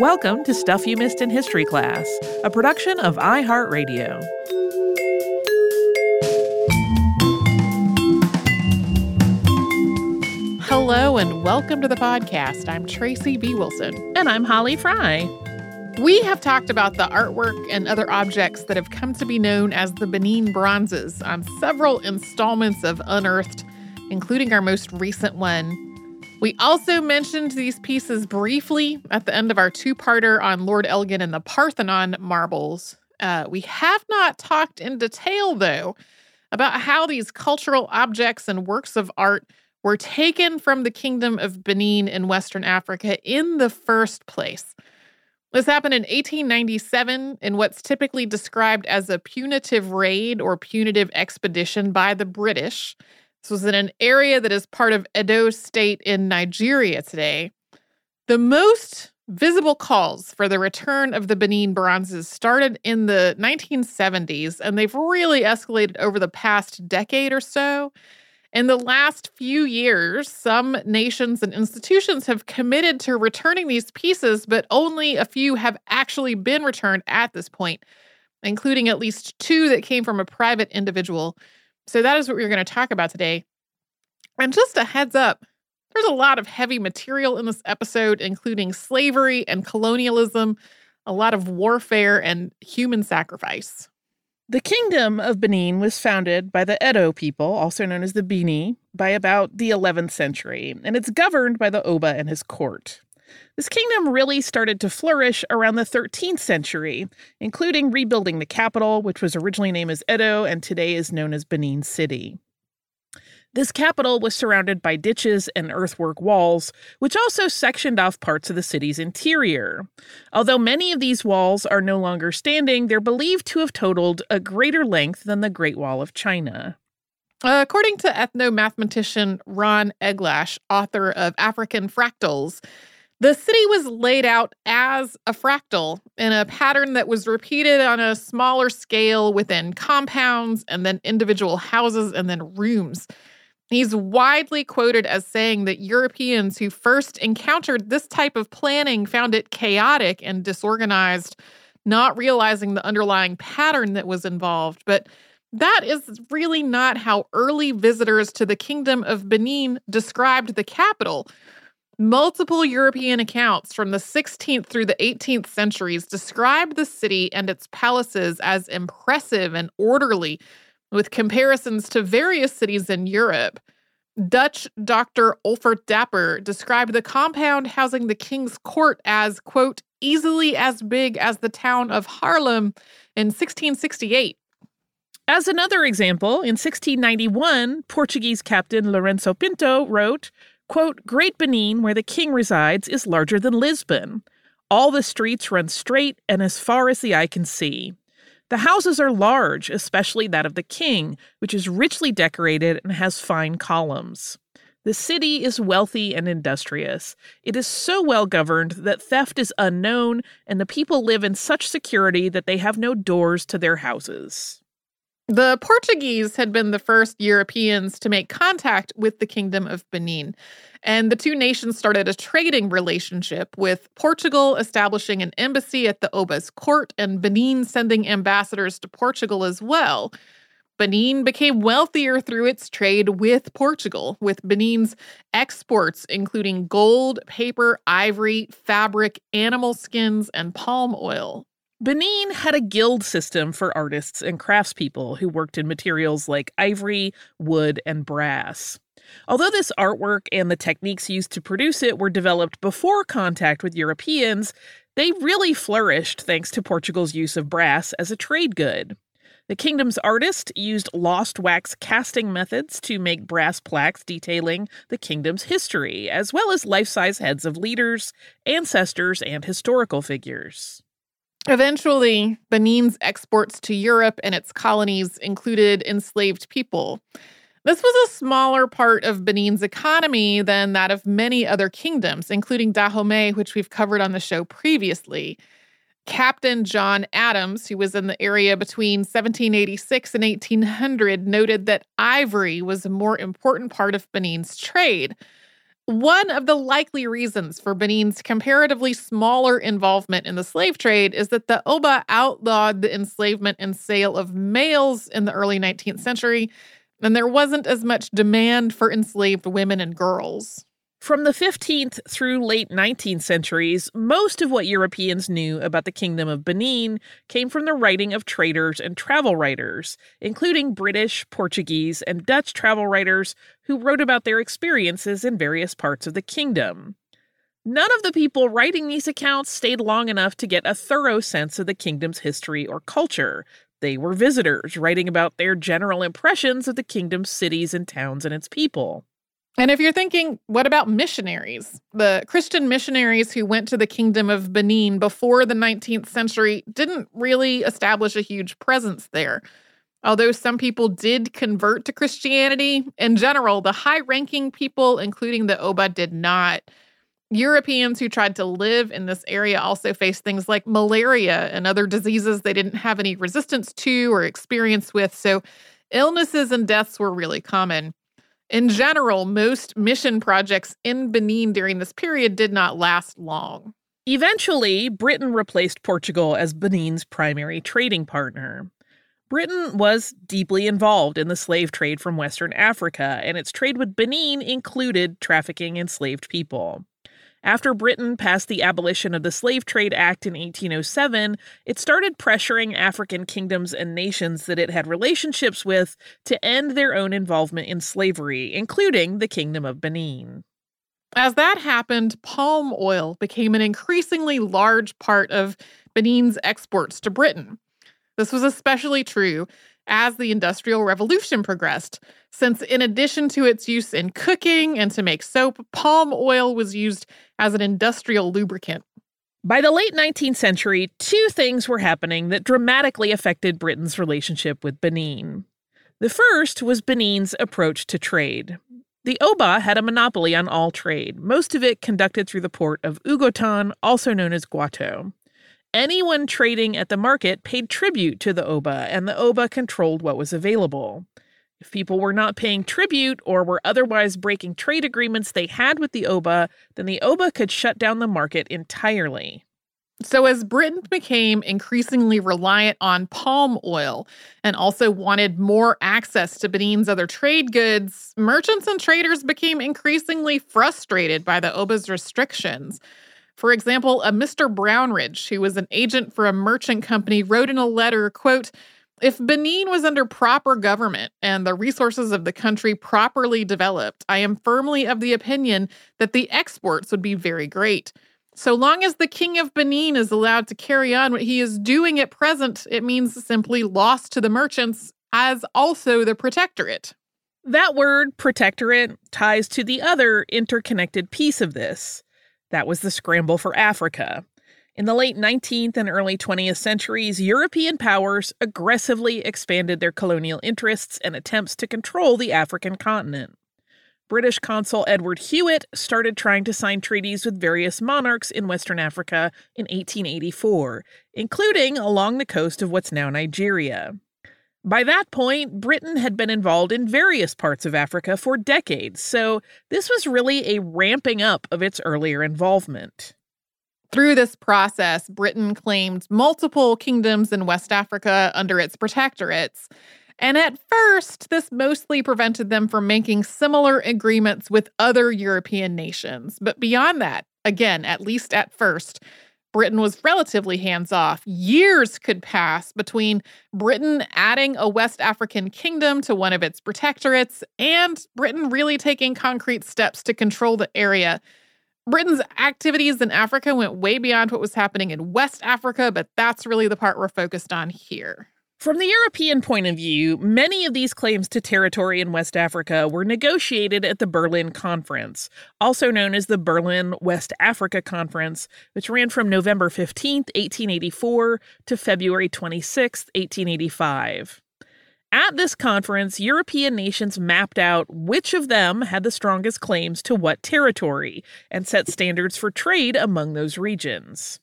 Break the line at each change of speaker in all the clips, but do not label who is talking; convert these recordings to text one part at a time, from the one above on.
Welcome to Stuff You Missed in History Class, a production of iHeartRadio.
Hello and welcome to the podcast. I'm Tracy B. Wilson.
And I'm Holly Fry.
We have talked about the artwork and other objects that have come to be known as the Benin Bronzes on several installments of Unearthed, including our most recent one, we also mentioned these pieces briefly at the end of our two parter on Lord Elgin and the Parthenon marbles. Uh, we have not talked in detail, though, about how these cultural objects and works of art were taken from the Kingdom of Benin in Western Africa in the first place. This happened in 1897 in what's typically described as a punitive raid or punitive expedition by the British. This was in an area that is part of Edo State in Nigeria today. The most visible calls for the return of the Benin bronzes started in the 1970s, and they've really escalated over the past decade or so. In the last few years, some nations and institutions have committed to returning these pieces, but only a few have actually been returned at this point, including at least two that came from a private individual so that is what we're going to talk about today. And just a heads up, there's a lot of heavy material in this episode, including slavery and colonialism, a lot of warfare and human sacrifice.
The kingdom of Benin was founded by the Edo people, also known as the Bini, by about the 11th century, and it's governed by the Oba and his court. This kingdom really started to flourish around the 13th century, including rebuilding the capital, which was originally named as Edo and today is known as Benin City. This capital was surrounded by ditches and earthwork walls, which also sectioned off parts of the city's interior. Although many of these walls are no longer standing, they're believed to have totaled a greater length than the Great Wall of China.
Uh, according to ethnomathematician Ron Eglash, author of African Fractals, the city was laid out as a fractal in a pattern that was repeated on a smaller scale within compounds and then individual houses and then rooms. He's widely quoted as saying that Europeans who first encountered this type of planning found it chaotic and disorganized, not realizing the underlying pattern that was involved. But that is really not how early visitors to the Kingdom of Benin described the capital. Multiple European accounts from the 16th through the 18th centuries describe the city and its palaces as impressive and orderly, with comparisons to various cities in Europe. Dutch Dr. Olfert Dapper described the compound housing the king's court as, quote, easily as big as the town of Haarlem in 1668.
As another example, in 1691, Portuguese captain Lorenzo Pinto wrote, Quote, Great Benin, where the king resides, is larger than Lisbon. All the streets run straight and as far as the eye can see. The houses are large, especially that of the king, which is richly decorated and has fine columns. The city is wealthy and industrious. It is so well governed that theft is unknown, and the people live in such security that they have no doors to their houses.
The Portuguese had been the first Europeans to make contact with the Kingdom of Benin, and the two nations started a trading relationship, with Portugal establishing an embassy at the Oba's court and Benin sending ambassadors to Portugal as well. Benin became wealthier through its trade with Portugal, with Benin's exports including gold, paper, ivory, fabric, animal skins, and palm oil.
Benin had a guild system for artists and craftspeople who worked in materials like ivory, wood, and brass. Although this artwork and the techniques used to produce it were developed before contact with Europeans, they really flourished thanks to Portugal's use of brass as a trade good. The kingdom's artists used lost wax casting methods to make brass plaques detailing the kingdom's history, as well as life size heads of leaders, ancestors, and historical figures.
Eventually, Benin's exports to Europe and its colonies included enslaved people. This was a smaller part of Benin's economy than that of many other kingdoms, including Dahomey, which we've covered on the show previously. Captain John Adams, who was in the area between 1786 and 1800, noted that ivory was a more important part of Benin's trade. One of the likely reasons for Benin's comparatively smaller involvement in the slave trade is that the Oba outlawed the enslavement and sale of males in the early 19th century, and there wasn't as much demand for enslaved women and girls.
From the 15th through late 19th centuries, most of what Europeans knew about the Kingdom of Benin came from the writing of traders and travel writers, including British, Portuguese, and Dutch travel writers who wrote about their experiences in various parts of the kingdom. None of the people writing these accounts stayed long enough to get a thorough sense of the kingdom's history or culture. They were visitors, writing about their general impressions of the kingdom's cities and towns and its people.
And if you're thinking, what about missionaries? The Christian missionaries who went to the Kingdom of Benin before the 19th century didn't really establish a huge presence there. Although some people did convert to Christianity, in general, the high ranking people, including the Oba, did not. Europeans who tried to live in this area also faced things like malaria and other diseases they didn't have any resistance to or experience with. So illnesses and deaths were really common. In general, most mission projects in Benin during this period did not last long.
Eventually, Britain replaced Portugal as Benin's primary trading partner. Britain was deeply involved in the slave trade from Western Africa, and its trade with Benin included trafficking enslaved people. After Britain passed the Abolition of the Slave Trade Act in 1807, it started pressuring African kingdoms and nations that it had relationships with to end their own involvement in slavery, including the Kingdom of Benin.
As that happened, palm oil became an increasingly large part of Benin's exports to Britain. This was especially true as the Industrial Revolution progressed, since in addition to its use in cooking and to make soap, palm oil was used as an industrial lubricant.
By the late 19th century, two things were happening that dramatically affected Britain's relationship with Benin. The first was Benin's approach to trade. The Oba had a monopoly on all trade, most of it conducted through the port of Ughoton, also known as Gwato. Anyone trading at the market paid tribute to the Oba, and the Oba controlled what was available. If people were not paying tribute or were otherwise breaking trade agreements they had with the Oba, then the Oba could shut down the market entirely.
So, as Britain became increasingly reliant on palm oil and also wanted more access to Benin's other trade goods, merchants and traders became increasingly frustrated by the Oba's restrictions. For example, a Mr. Brownridge, who was an agent for a merchant company, wrote in a letter, quote, if Benin was under proper government and the resources of the country properly developed, I am firmly of the opinion that the exports would be very great. So long as the King of Benin is allowed to carry on what he is doing at present, it means simply loss to the merchants as also the protectorate.
That word, protectorate, ties to the other interconnected piece of this. That was the scramble for Africa. In the late 19th and early 20th centuries, European powers aggressively expanded their colonial interests and attempts to control the African continent. British consul Edward Hewett started trying to sign treaties with various monarchs in Western Africa in 1884, including along the coast of what's now Nigeria. By that point, Britain had been involved in various parts of Africa for decades, so this was really a ramping up of its earlier involvement.
Through this process, Britain claimed multiple kingdoms in West Africa under its protectorates. And at first, this mostly prevented them from making similar agreements with other European nations. But beyond that, again, at least at first, Britain was relatively hands off. Years could pass between Britain adding a West African kingdom to one of its protectorates and Britain really taking concrete steps to control the area. Britain's activities in Africa went way beyond what was happening in West Africa, but that's really the part we're focused on here.
From the European point of view, many of these claims to territory in West Africa were negotiated at the Berlin Conference, also known as the Berlin West Africa Conference, which ran from November 15, 1884 to February 26, 1885. At this conference, European nations mapped out which of them had the strongest claims to what territory and set standards for trade among those regions.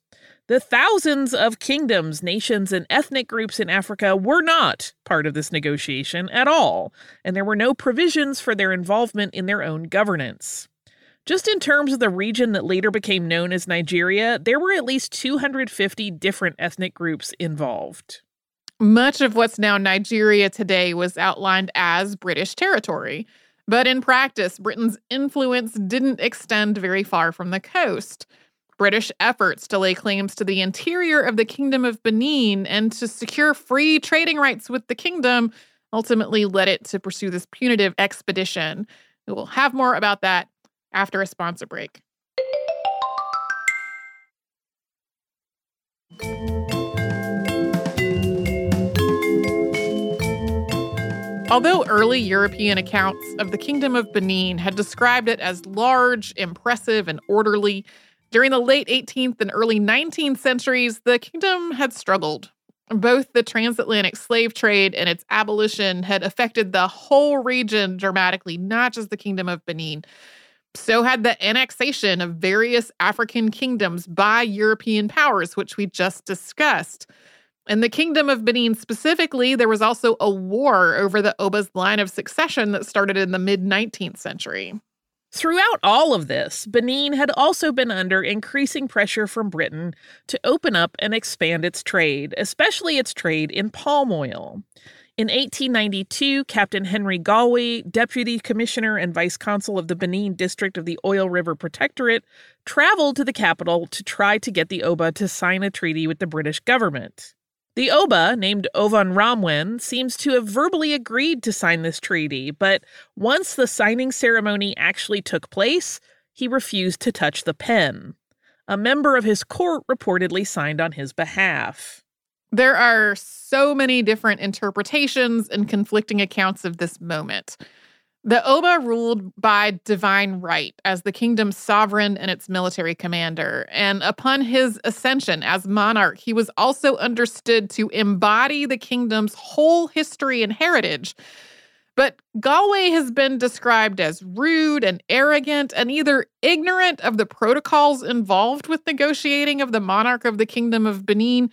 The thousands of kingdoms, nations, and ethnic groups in Africa were not part of this negotiation at all, and there were no provisions for their involvement in their own governance. Just in terms of the region that later became known as Nigeria, there were at least 250 different ethnic groups involved.
Much of what's now Nigeria today was outlined as British territory. But in practice, Britain's influence didn't extend very far from the coast. British efforts to lay claims to the interior of the Kingdom of Benin and to secure free trading rights with the kingdom ultimately led it to pursue this punitive expedition. We will have more about that after a sponsor break. Although early European accounts of the Kingdom of Benin had described it as large, impressive, and orderly, during the late 18th and early 19th centuries, the kingdom had struggled. Both the transatlantic slave trade and its abolition had affected the whole region dramatically, not just the Kingdom of Benin. So had the annexation of various African kingdoms by European powers, which we just discussed. In the Kingdom of Benin specifically, there was also a war over the Oba's line of succession that started in the mid 19th century.
Throughout all of this, Benin had also been under increasing pressure from Britain to open up and expand its trade, especially its trade in palm oil. In 1892, Captain Henry Galway, Deputy Commissioner and Vice Consul of the Benin District of the Oil River Protectorate, traveled to the capital to try to get the Oba to sign a treaty with the British government. The Oba, named Ovonramwen, seems to have verbally agreed to sign this treaty, but once the signing ceremony actually took place, he refused to touch the pen. A member of his court reportedly signed on his behalf.
There are so many different interpretations and conflicting accounts of this moment. The Oba ruled by divine right as the kingdom's sovereign and its military commander. And upon his ascension as monarch, he was also understood to embody the kingdom's whole history and heritage. But Galway has been described as rude and arrogant and either ignorant of the protocols involved with negotiating of the monarch of the Kingdom of Benin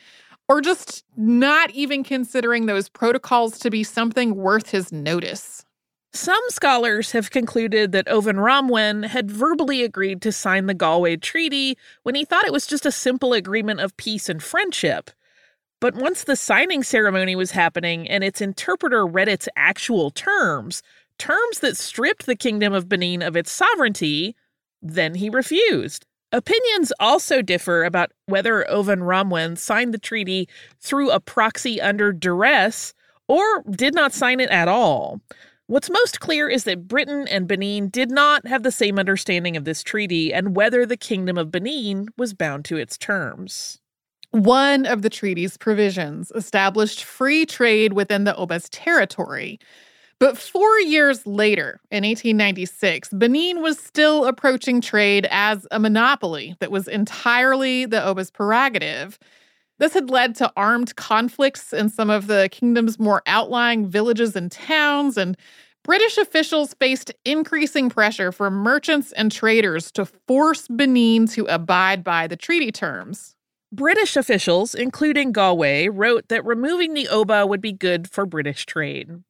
or just not even considering those protocols to be something worth his notice.
Some scholars have concluded that Ovonramwen had verbally agreed to sign the Galway Treaty when he thought it was just a simple agreement of peace and friendship. But once the signing ceremony was happening and its interpreter read its actual terms, terms that stripped the Kingdom of Benin of its sovereignty, then he refused. Opinions also differ about whether Ovonramwen signed the treaty through a proxy under duress or did not sign it at all. What's most clear is that Britain and Benin did not have the same understanding of this treaty and whether the Kingdom of Benin was bound to its terms.
One of the treaty's provisions established free trade within the Oba's territory. But four years later, in 1896, Benin was still approaching trade as a monopoly that was entirely the Oba's prerogative. This had led to armed conflicts in some of the kingdom's more outlying villages and towns, and British officials faced increasing pressure from merchants and traders to force Benin to abide by the treaty terms.
British officials, including Galway, wrote that removing the Oba would be good for British trade.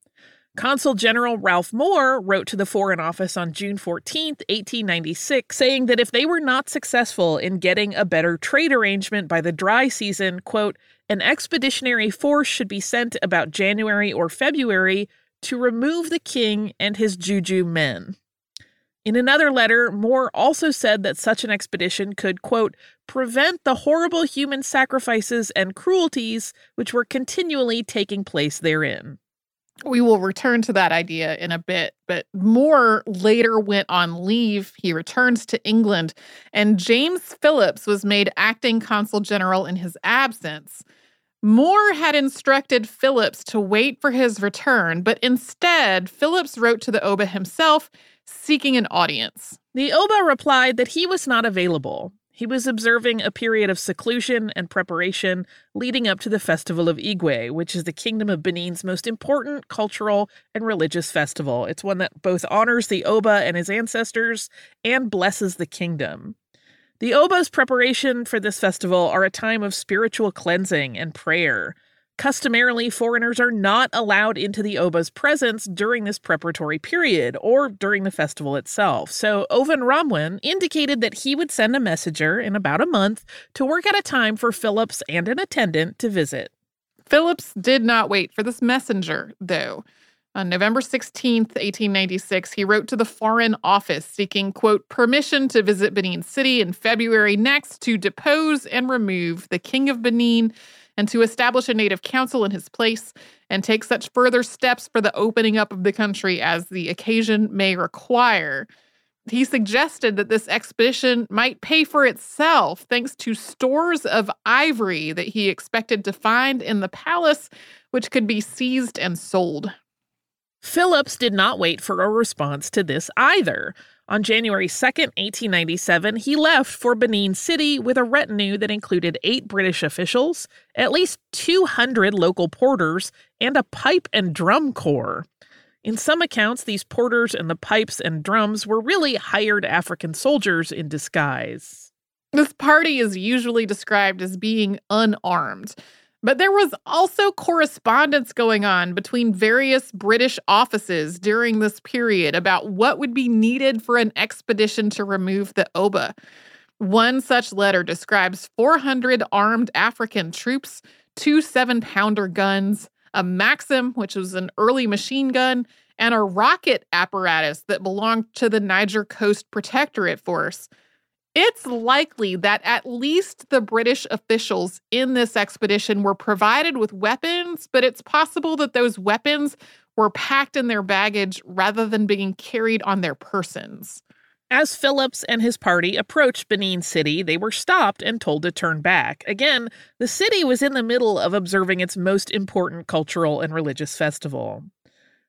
Consul General Ralph Moore wrote to the Foreign Office on June 14, 1896, saying that if they were not successful in getting a better trade arrangement by the dry season, quote, an expeditionary force should be sent about January or February to remove the king and his juju men. In another letter, Moore also said that such an expedition could, quote, prevent the horrible human sacrifices and cruelties which were continually taking place therein.
We will return to that idea in a bit, but Moore later went on leave. He returns to England, and James Phillips was made acting consul general in his absence. Moore had instructed Phillips to wait for his return, but instead, Phillips wrote to the Oba himself seeking an audience.
The Oba replied that he was not available. He was observing a period of seclusion and preparation leading up to the Festival of Igue, which is the Kingdom of Benin's most important cultural and religious festival. It's one that both honors the Oba and his ancestors and blesses the kingdom. The Oba's preparation for this festival are a time of spiritual cleansing and prayer. Customarily, foreigners are not allowed into the Oba's presence during this preparatory period or during the festival itself. So Ovonramwen indicated that he would send a messenger in about a month to work out a time for Phillips and an attendant to visit.
Phillips did not wait for this messenger, though. On November 16th, 1896, he wrote to the Foreign Office seeking, quote, permission to visit Benin City in February next to depose and remove the King of Benin and to establish a native council in his place and take such further steps for the opening up of the country as the occasion may require. He suggested that this expedition might pay for itself thanks to stores of ivory that he expected to find in the palace, which could be seized and sold.
Phillips did not wait for a response to this either. On January 2, 1897, he left for Benin City with a retinue that included eight British officials, at least 200 local porters, and a pipe and drum corps. In some accounts, these porters and the pipes and drums were really hired African soldiers in disguise.
This party is usually described as being unarmed. But there was also correspondence going on between various British offices during this period about what would be needed for an expedition to remove the Oba. One such letter describes 400 armed African troops, two seven pounder guns, a Maxim, which was an early machine gun, and a rocket apparatus that belonged to the Niger Coast Protectorate Force. It's likely that at least the British officials in this expedition were provided with weapons, but it's possible that those weapons were packed in their baggage rather than being carried on their persons.
As Phillips and his party approached Benin City, they were stopped and told to turn back. Again, the city was in the middle of observing its most important cultural and religious festival.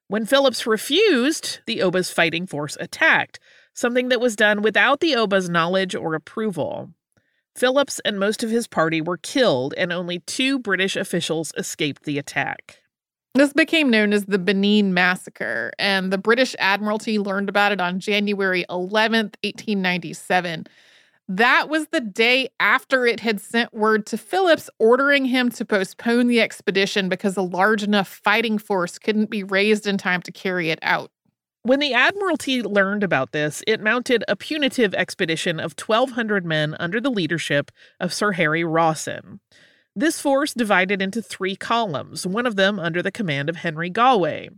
When Phillips refused, the Oba's fighting force attacked something that was done without the Oba's knowledge or approval. Phillips and most of his party were killed, and only two British officials escaped the attack.
This became known as the Benin Massacre, and the British Admiralty learned about it on January 11th, 1897. That was the day after it had sent word to Phillips ordering him to postpone the expedition because a large enough fighting force couldn't be raised in time to carry it out.
When the Admiralty learned about this, it mounted a punitive expedition of 1,200 men under the leadership of Sir Harry Rawson. This force divided into three columns, one of them under the command of Henry Galway.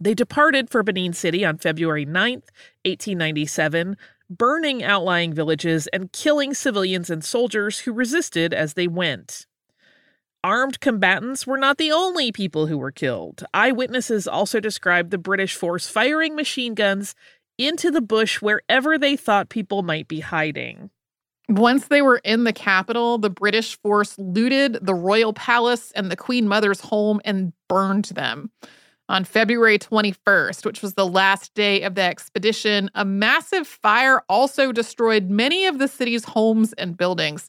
They departed for Benin City on February 9th, 1897, burning outlying villages and killing civilians and soldiers who resisted as they went. Armed combatants were not the only people who were killed. Eyewitnesses also described the British force firing machine guns into the bush wherever they thought people might be hiding.
Once they were in the capital, the British force looted the royal palace and the Queen Mother's home and burned them. On February 21st, which was the last day of the expedition, a massive fire also destroyed many of the city's homes and buildings.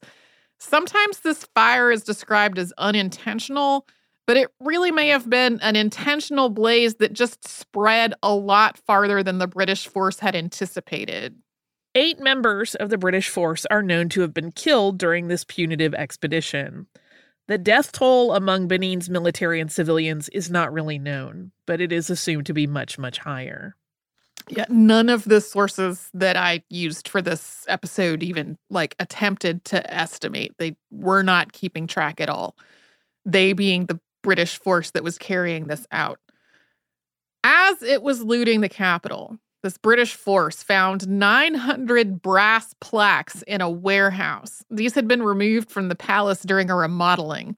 Sometimes this fire is described as unintentional, but it really may have been an intentional blaze that just spread a lot farther than the British force had anticipated.
Eight members of the British force are known to have been killed during this punitive expedition. The death toll among Benin's military and civilians is not really known, but it is assumed to be much, much higher.
Yeah, none of the sources that I used for this episode even like attempted to estimate. They were not keeping track at all. They being the British force that was carrying this out. As it was looting the capital, this British force found 900 brass plaques in a warehouse. These had been removed from the palace during a remodeling.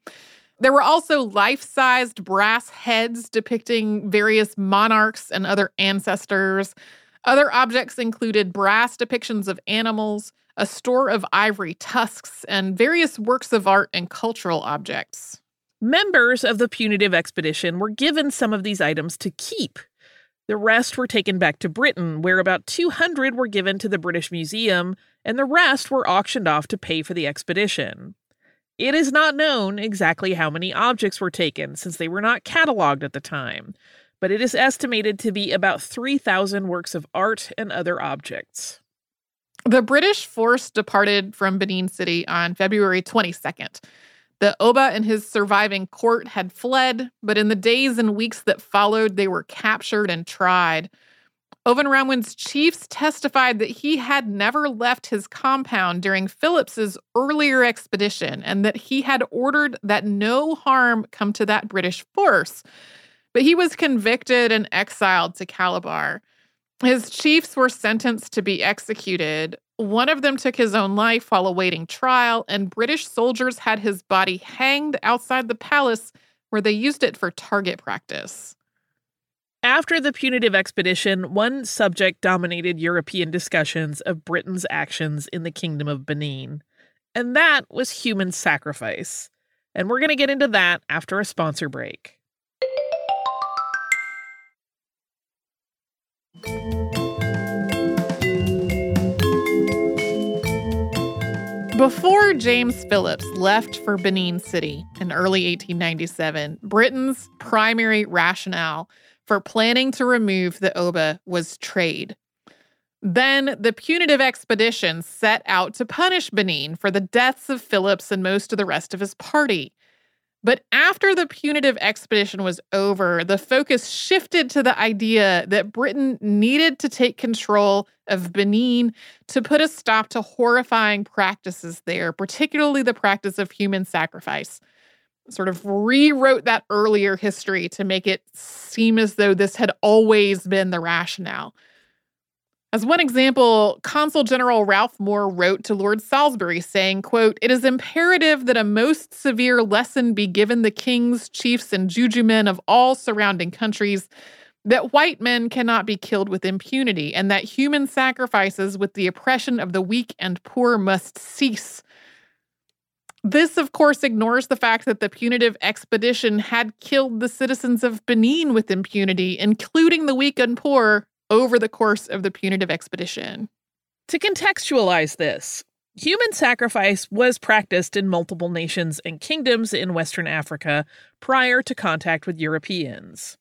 There were also life sized brass heads depicting various monarchs and other ancestors. Other objects included brass depictions of animals, a store of ivory tusks, and various works of art and cultural objects.
Members of the punitive expedition were given some of these items to keep. The rest were taken back to Britain, where about 200 were given to the British Museum, and the rest were auctioned off to pay for the expedition. It is not known exactly how many objects were taken since they were not cataloged at the time, but it is estimated to be about 3,000 works of art and other objects.
The British force departed from Benin City on February 22nd. The Oba and his surviving court had fled, but in the days and weeks that followed, they were captured and tried. Ovonramwen's chiefs testified that he had never left his compound during Phillips's earlier expedition and that he had ordered that no harm come to that British force. But he was convicted and exiled to Calabar. His chiefs were sentenced to be executed. One of them took his own life while awaiting trial, and British soldiers had his body hanged outside the palace where they used it for target practice.
After the punitive expedition, one subject dominated European discussions of Britain's actions in the Kingdom of Benin, and that was human sacrifice. And we're going to get into that after a sponsor break.
Before James Phillips left for Benin City in early 1897, Britain's primary rationale for planning to remove the Oba was trade. Then the punitive expedition set out to punish Benin for the deaths of Phillips and most of the rest of his party. But after the punitive expedition was over, the focus shifted to the idea that Britain needed to take control of Benin to put a stop to horrifying practices there, particularly the practice of human sacrifice. Sort of rewrote that earlier history to make it seem as though this had always been the rationale. As one example, Consul General Ralph Moore wrote to Lord Salisbury saying, quote, "It is imperative that a most severe lesson be given the kings, chiefs and juju men of all surrounding countries that white men cannot be killed with impunity and that human sacrifices with the oppression of the weak and poor must cease." This, of course, ignores the fact that the punitive expedition had killed the citizens of Benin with impunity, including the weak and poor, over the course of the punitive expedition.
To contextualize this, human sacrifice was practiced in multiple nations and kingdoms in Western Africa prior to contact with Europeans.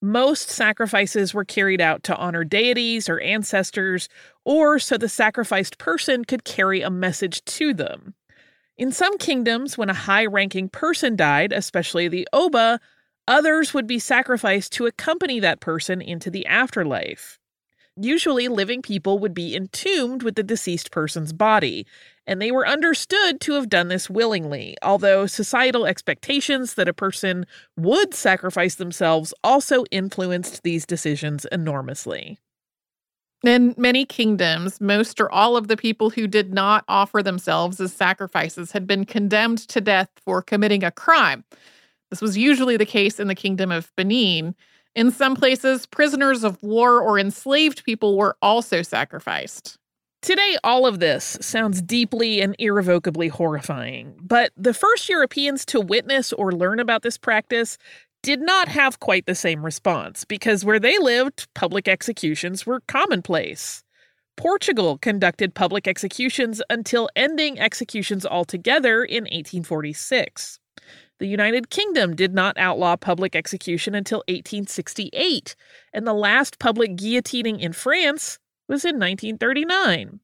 Most sacrifices were carried out to honor deities or ancestors, or so the sacrificed person could carry a message to them. In some kingdoms, when a high ranking person died, especially the Oba, Others would be sacrificed to accompany that person into the afterlife. Usually, living people would be entombed with the deceased person's body, and they were understood to have done this willingly, although societal expectations that a person would sacrifice themselves also influenced these decisions enormously.
In many kingdoms, most or all of the people who did not offer themselves as sacrifices had been condemned to death for committing a crime. This was usually the case in the Kingdom of Benin. In some places, prisoners of war or enslaved people were also sacrificed.
Today, all of this sounds deeply and irrevocably horrifying, but the first Europeans to witness or learn about this practice did not have quite the same response because where they lived, public executions were commonplace. Portugal conducted public executions until ending executions altogether in 1846. The United Kingdom did not outlaw public execution until 1868, and the last public guillotining in France was in 1939.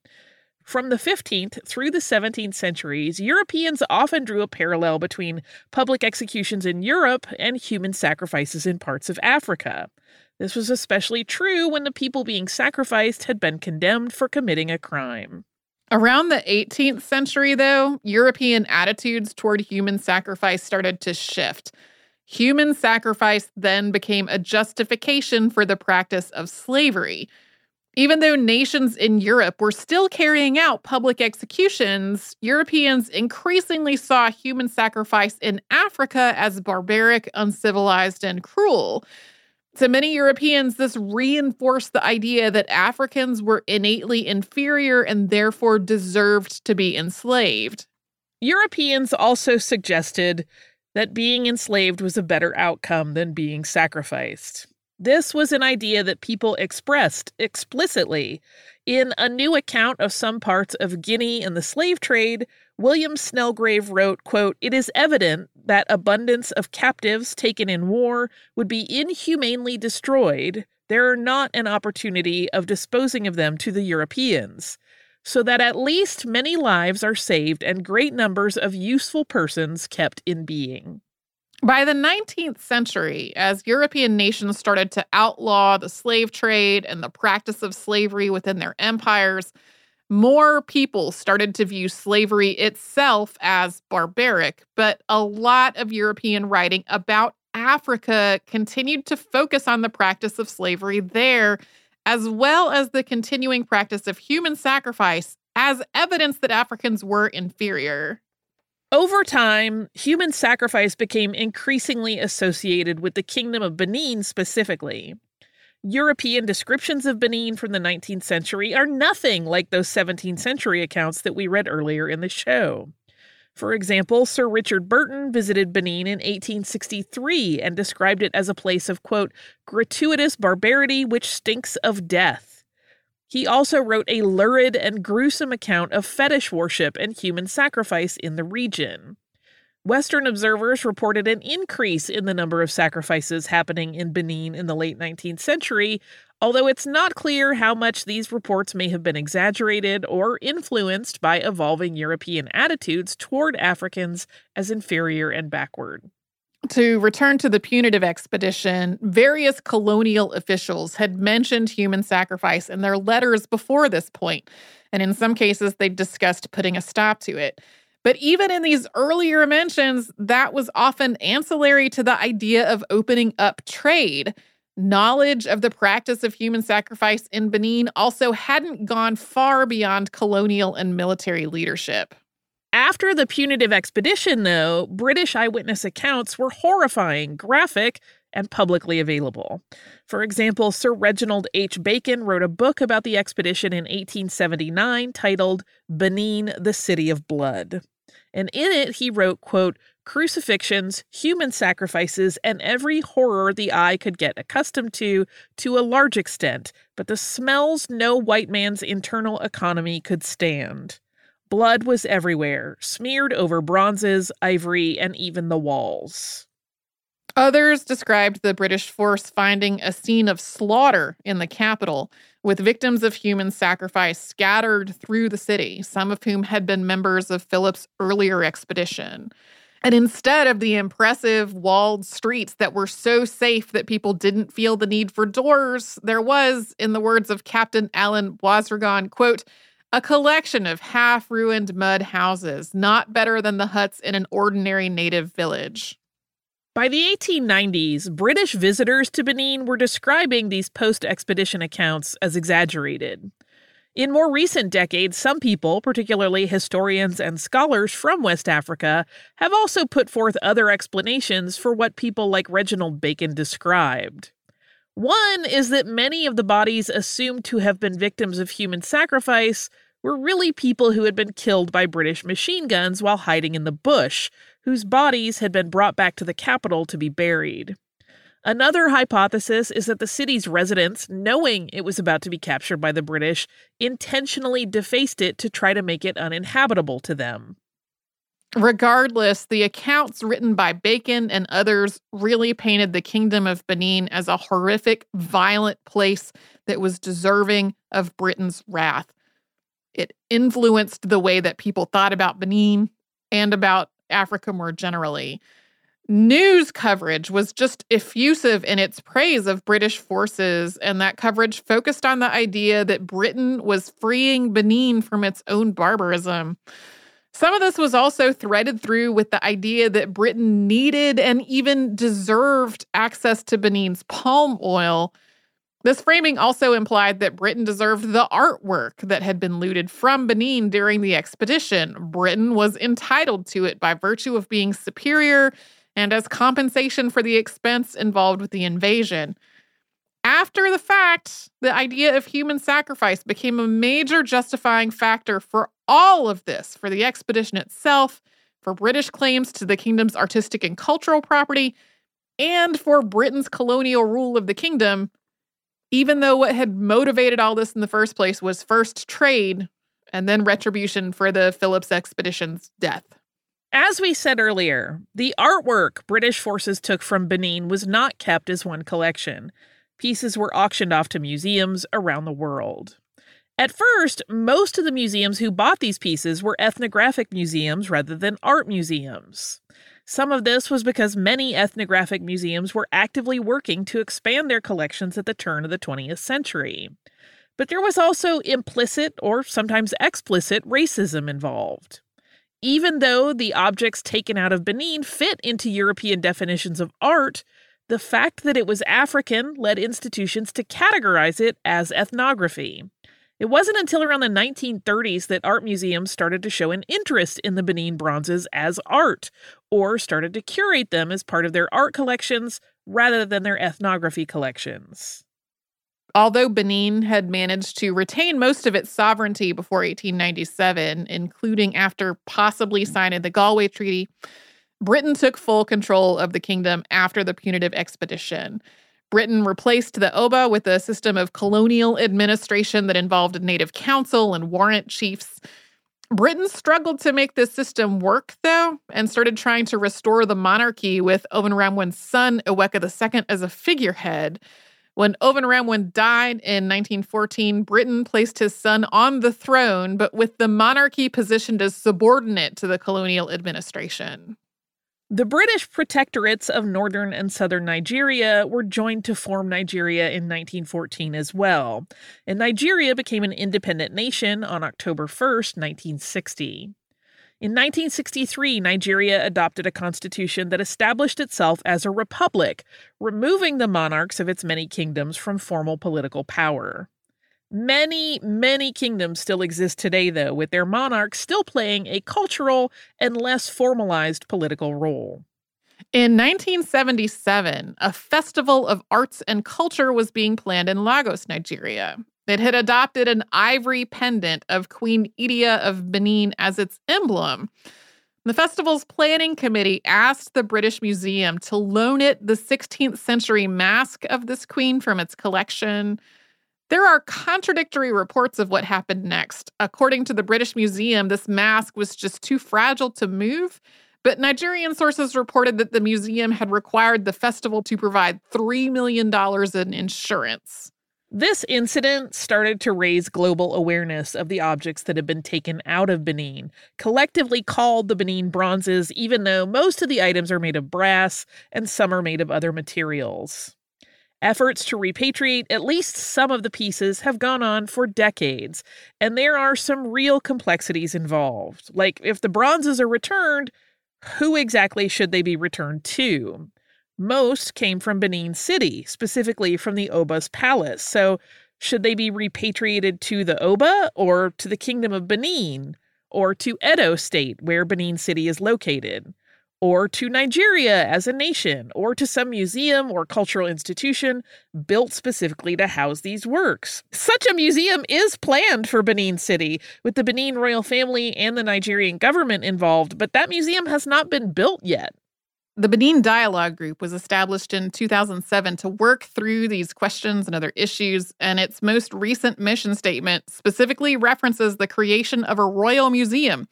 From the 15th through the 17th centuries, Europeans often drew a parallel between public executions in Europe and human sacrifices in parts of Africa. This was especially true when the people being sacrificed had been condemned for committing a crime.
Around the 18th century, though, European attitudes toward human sacrifice started to shift. Human sacrifice then became a justification for the practice of slavery. Even though nations in Europe were still carrying out public executions, Europeans increasingly saw human sacrifice in Africa as barbaric, uncivilized, and cruel. To many Europeans, this reinforced the idea that Africans were innately inferior and therefore deserved to be enslaved.
Europeans also suggested that being enslaved was a better outcome than being sacrificed. This was an idea that people expressed explicitly. In a new account of some parts of Guinea and the slave trade, William Snelgrave wrote, quote, It is evident that abundance of captives taken in war would be inhumanely destroyed, there are not an opportunity of disposing of them to the Europeans. so that at least many lives are saved and great numbers of useful persons kept in being.
By the 19th century, as European nations started to outlaw the slave trade and the practice of slavery within their empires, more people started to view slavery itself as barbaric. But a lot of European writing about Africa continued to focus on the practice of slavery there, as well as the continuing practice of human sacrifice as evidence that Africans were inferior.
Over time, human sacrifice became increasingly associated with the Kingdom of Benin specifically. European descriptions of Benin from the 19th century are nothing like those 17th century accounts that we read earlier in the show. For example, Sir Richard Burton visited Benin in 1863 and described it as a place of, quote, gratuitous barbarity which stinks of death. He also wrote a lurid and gruesome account of fetish worship and human sacrifice in the region. Western observers reported an increase in the number of sacrifices happening in Benin in the late 19th century, although it's not clear how much these reports may have been exaggerated or influenced by evolving European attitudes toward Africans as inferior and backward.
To return to the punitive expedition, various colonial officials had mentioned human sacrifice in their letters before this point, and in some cases, they discussed putting a stop to it. But even in these earlier mentions, that was often ancillary to the idea of opening up trade. Knowledge of the practice of human sacrifice in Benin also hadn't gone far beyond colonial and military leadership.
After the punitive expedition, though, British eyewitness accounts were horrifying, graphic, and publicly available. For example, Sir Reginald H. Bacon wrote a book about the expedition in 1879 titled Benin, the City of Blood. And in it, he wrote, quote, crucifixions, human sacrifices, and every horror the eye could get accustomed to, to a large extent, but the smells no white man's internal economy could stand. Blood was everywhere, smeared over bronzes, ivory, and even the walls.
Others described the British force finding a scene of slaughter in the capital, with victims of human sacrifice scattered through the city, some of whom had been members of Philip's earlier expedition. And instead of the impressive walled streets that were so safe that people didn't feel the need for doors, there was, in the words of Captain Alan Boisragon, quote, a collection of half ruined mud houses, not better than the huts in an ordinary native village.
By the 1890s, British visitors to Benin were describing these post expedition accounts as exaggerated. In more recent decades, some people, particularly historians and scholars from West Africa, have also put forth other explanations for what people like Reginald Bacon described. One is that many of the bodies assumed to have been victims of human sacrifice were really people who had been killed by British machine guns while hiding in the bush, whose bodies had been brought back to the capital to be buried. Another hypothesis is that the city's residents, knowing it was about to be captured by the British, intentionally defaced it to try to make it uninhabitable to them.
Regardless, the accounts written by Bacon and others really painted the Kingdom of Benin as a horrific, violent place that was deserving of Britain's wrath. It influenced the way that people thought about Benin and about Africa more generally. News coverage was just effusive in its praise of British forces, and that coverage focused on the idea that Britain was freeing Benin from its own barbarism. Some of this was also threaded through with the idea that Britain needed and even deserved access to Benin's palm oil this framing also implied that Britain deserved the artwork that had been looted from Benin during the expedition. Britain was entitled to it by virtue of being superior and as compensation for the expense involved with the invasion. After the fact, the idea of human sacrifice became a major justifying factor for all of this, for the expedition itself, for British claims to the kingdom's artistic and cultural property, and for Britain's colonial rule of the kingdom even though what had motivated all this in the first place was first trade and then retribution for the Phillips expedition's death.
As we said earlier, the artwork British forces took from Benin was not kept as one collection. Pieces were auctioned off to museums around the world. At first, most of the museums who bought these pieces were ethnographic museums rather than art museums. Some of this was because many ethnographic museums were actively working to expand their collections at the turn of the 20th century. But there was also implicit or sometimes explicit racism involved. Even though the objects taken out of Benin fit into European definitions of art, the fact that it was African led institutions to categorize it as ethnography. It wasn't until around the 1930s that art museums started to show an interest in the Benin bronzes as art, or started to curate them as part of their art collections rather than their ethnography collections.
Although Benin had managed to retain most of its sovereignty before 1897, including after possibly signing the Gallwey Treaty, Britain took full control of the kingdom after the punitive expedition. Britain replaced the Oba with a system of colonial administration that involved a native council and warrant chiefs. Britain struggled to make this system work, though, and started trying to restore the monarchy with Ovonramwen's son, Eweka II, as a figurehead. When Ovonramwen died in 1914, Britain placed his son on the throne, but with the monarchy positioned as subordinate to the colonial administration.
The British protectorates of northern and southern Nigeria were joined to form Nigeria in 1914 as well, and Nigeria became an independent nation on October 1, 1960. In 1963, Nigeria adopted a constitution that established itself as a republic, removing the monarchs of its many kingdoms from formal political power. Many, many kingdoms still exist today, though, with their monarchs still playing a cultural and less formalized political role.
In 1977, a festival of arts and culture was being planned in Lagos, Nigeria. It had adopted an ivory pendant of Queen Idia of Benin as its emblem. The festival's planning committee asked the British Museum to loan it the 16th century mask of this queen from its collection. There are contradictory reports of what happened next. According to the British Museum, this mask was just too fragile to move, but Nigerian sources reported that the museum had required the festival to provide $3 million in insurance.
This incident started to raise global awareness of the objects that had been taken out of Benin, collectively called the Benin bronzes, even though most of the items are made of brass and some are made of other materials. Efforts to repatriate at least some of the pieces have gone on for decades, and there are some real complexities involved. Like, if the bronzes are returned, who exactly should they be returned to? Most came from Benin City, specifically from the Oba's palace. So, should they be repatriated to the Oba or to the Kingdom of Benin or to Edo State, where Benin City is located? Or to Nigeria as a nation, or to some museum or cultural institution built specifically to house these works. Such a museum is planned for Benin City, with the Benin royal family and the Nigerian government involved, but that museum has not been built yet.
The Benin Dialogue Group was established in 2007 to work through these questions and other issues, and its most recent mission statement specifically references the creation of a royal museum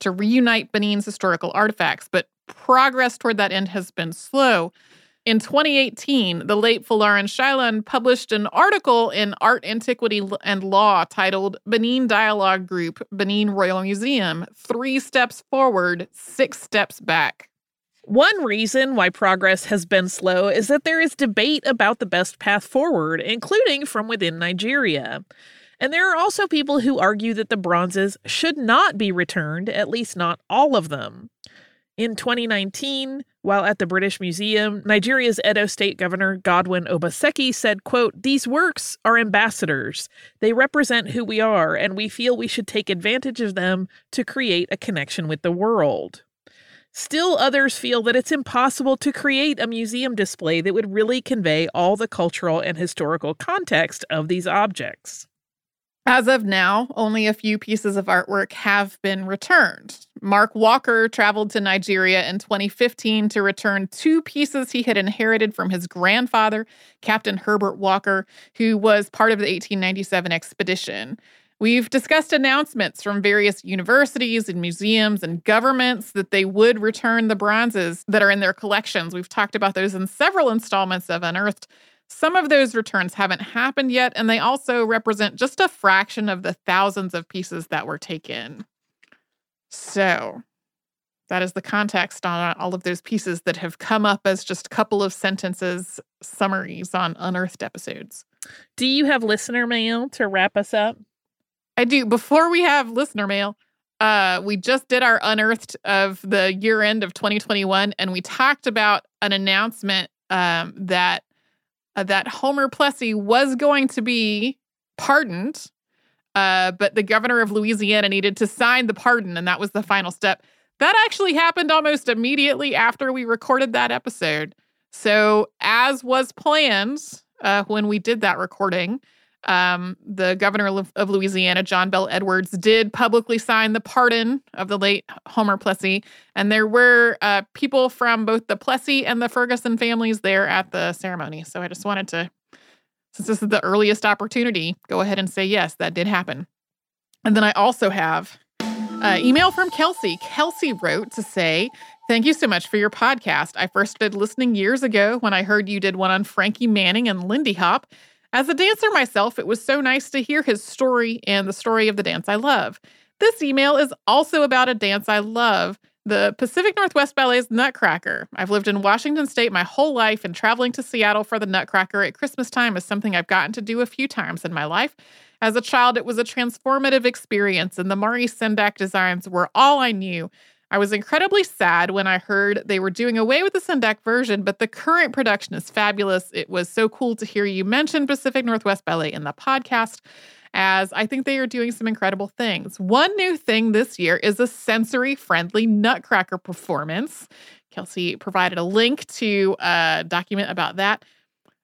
to reunite Benin's historical artifacts. But progress toward that end has been slow. In 2018, the late Folarin Shyllon published an article in Art, Antiquity, and Law titled Benin Dialogue Group, Benin Royal Museum Three Steps Forward, Six Steps Back.
One reason why progress has been slow is that there is debate about the best path forward, including from within Nigeria. And there are also people who argue that the bronzes should not be returned, at least not all of them. In 2019, while at the British Museum, Nigeria's Edo State Governor Godwin Obaseki said, quote, "These works are ambassadors. They represent who we are, and we feel we should take advantage of them to create a connection with the world." Still, others feel that it's impossible to create a museum display that would really convey all the cultural and historical context of these objects.
As of now, only a few pieces of artwork have been returned. Mark Walker traveled to Nigeria in 2015 to return two pieces he had inherited from his grandfather, Captain Herbert Walker, who was part of the 1897 expedition. We've discussed announcements from various universities and museums and governments that they would return the bronzes that are in their collections. We've talked about those in several installments of Unearthed. Some of those returns haven't happened yet, and they also represent just a fraction of the thousands of pieces that were taken. So, that is the context on all of those pieces that have come up as just a couple of sentences summaries on unearthed episodes.
Do you have listener mail to wrap us up?
I do. Before we have listener mail, uh, we just did our unearthed of the year end of 2021, and we talked about an announcement um, that uh, that Homer Plessy was going to be pardoned, uh, but the governor of Louisiana needed to sign the pardon, and that was the final step. That actually happened almost immediately after we recorded that episode. So, as was planned uh, when we did that recording, um, the governor of Louisiana, John Bel Edwards, did publicly sign the pardon of the late Homer Plessy. And there were uh, people from both the Plessy and the Ferguson families there at the ceremony. So I just wanted to, since this is the earliest opportunity, go ahead and say yes, that did happen. And then I also have email from Kelsey. Kelsey wrote to say, Thank you so much for your podcast. I first started listening years ago when I heard you did one on Frankie Manning and Lindy Hop. As a dancer myself, it was so nice to hear his story and the story of the dance I love. This email is also about a dance I love, the Pacific Northwest Ballet's Nutcracker. I've lived in Washington State my whole life, and traveling to Seattle for the Nutcracker at Christmas time is something I've gotten to do a few times in my life. As a child, it was a transformative experience, and the Maurice Sendak designs were all I knew. I was incredibly sad when I heard they were doing away with the Sendak version, but the current production is fabulous. It was so cool to hear you mention Pacific Northwest Ballet in the podcast, as I think they are doing some incredible things. One new thing this year is a sensory friendly Nutcracker performance. Kelsey provided a link to a document about that.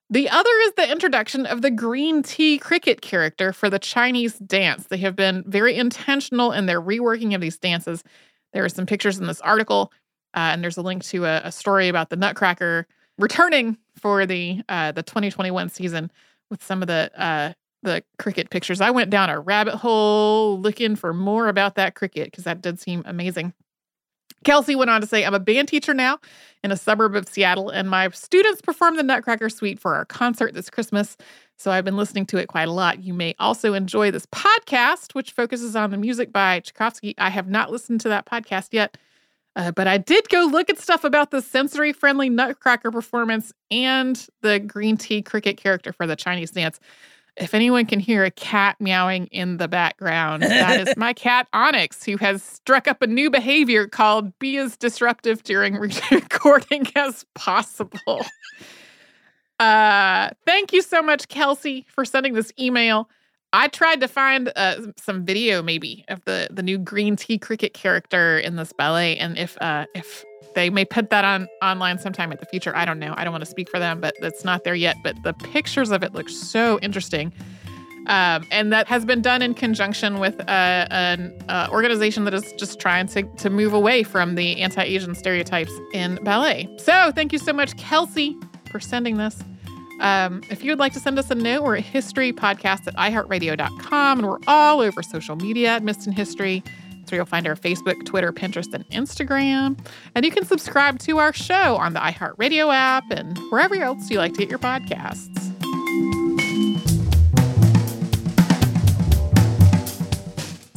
The other is the introduction of the green tea cricket character for the Chinese dance. They have been very intentional in their reworking of these dances. There are some pictures in this article, uh, and there's a link to a, a, story about the Nutcracker returning for the uh, the 2021 season with some of the uh, the cricket pictures. I went down a rabbit hole looking for more about that cricket because that did seem amazing. Kelsey went on to say, I'm a band teacher now in a suburb of Seattle, and my students perform the Nutcracker Suite for our concert this Christmas. So I've been listening to it quite a lot. You may also enjoy this podcast, which focuses on the music by Tchaikovsky. I have not listened to that podcast yet, uh, but I did go look at stuff about the sensory friendly Nutcracker performance and the green tea cricket character for the Chinese dance. If anyone can hear a cat meowing in the background, that is my cat Onyx, who has struck up a new behavior called be as disruptive during recording as possible. Uh, thank you so much, Kelsey, for sending this email. I tried to find uh, some video maybe of the the new green tea cricket character in this ballet, and if uh, if they may put that on online sometime in the future. I don't know. I don't want to speak for them, but it's not there yet. But the pictures of it look so interesting. Um, and that has been done in conjunction with uh, an uh, organization that is just trying to, to move away from the anti Asian stereotypes in ballet. So, thank you so much, Kelsey, for sending this. Um, if you would like to send us a note, we're at historypodcast at iheartradio.com, and we're all over social media at Missed in History. So you'll find our Facebook, Twitter, Pinterest, and Instagram. And you can subscribe to our show on the iHeartRadio app and wherever else you like to get your podcasts.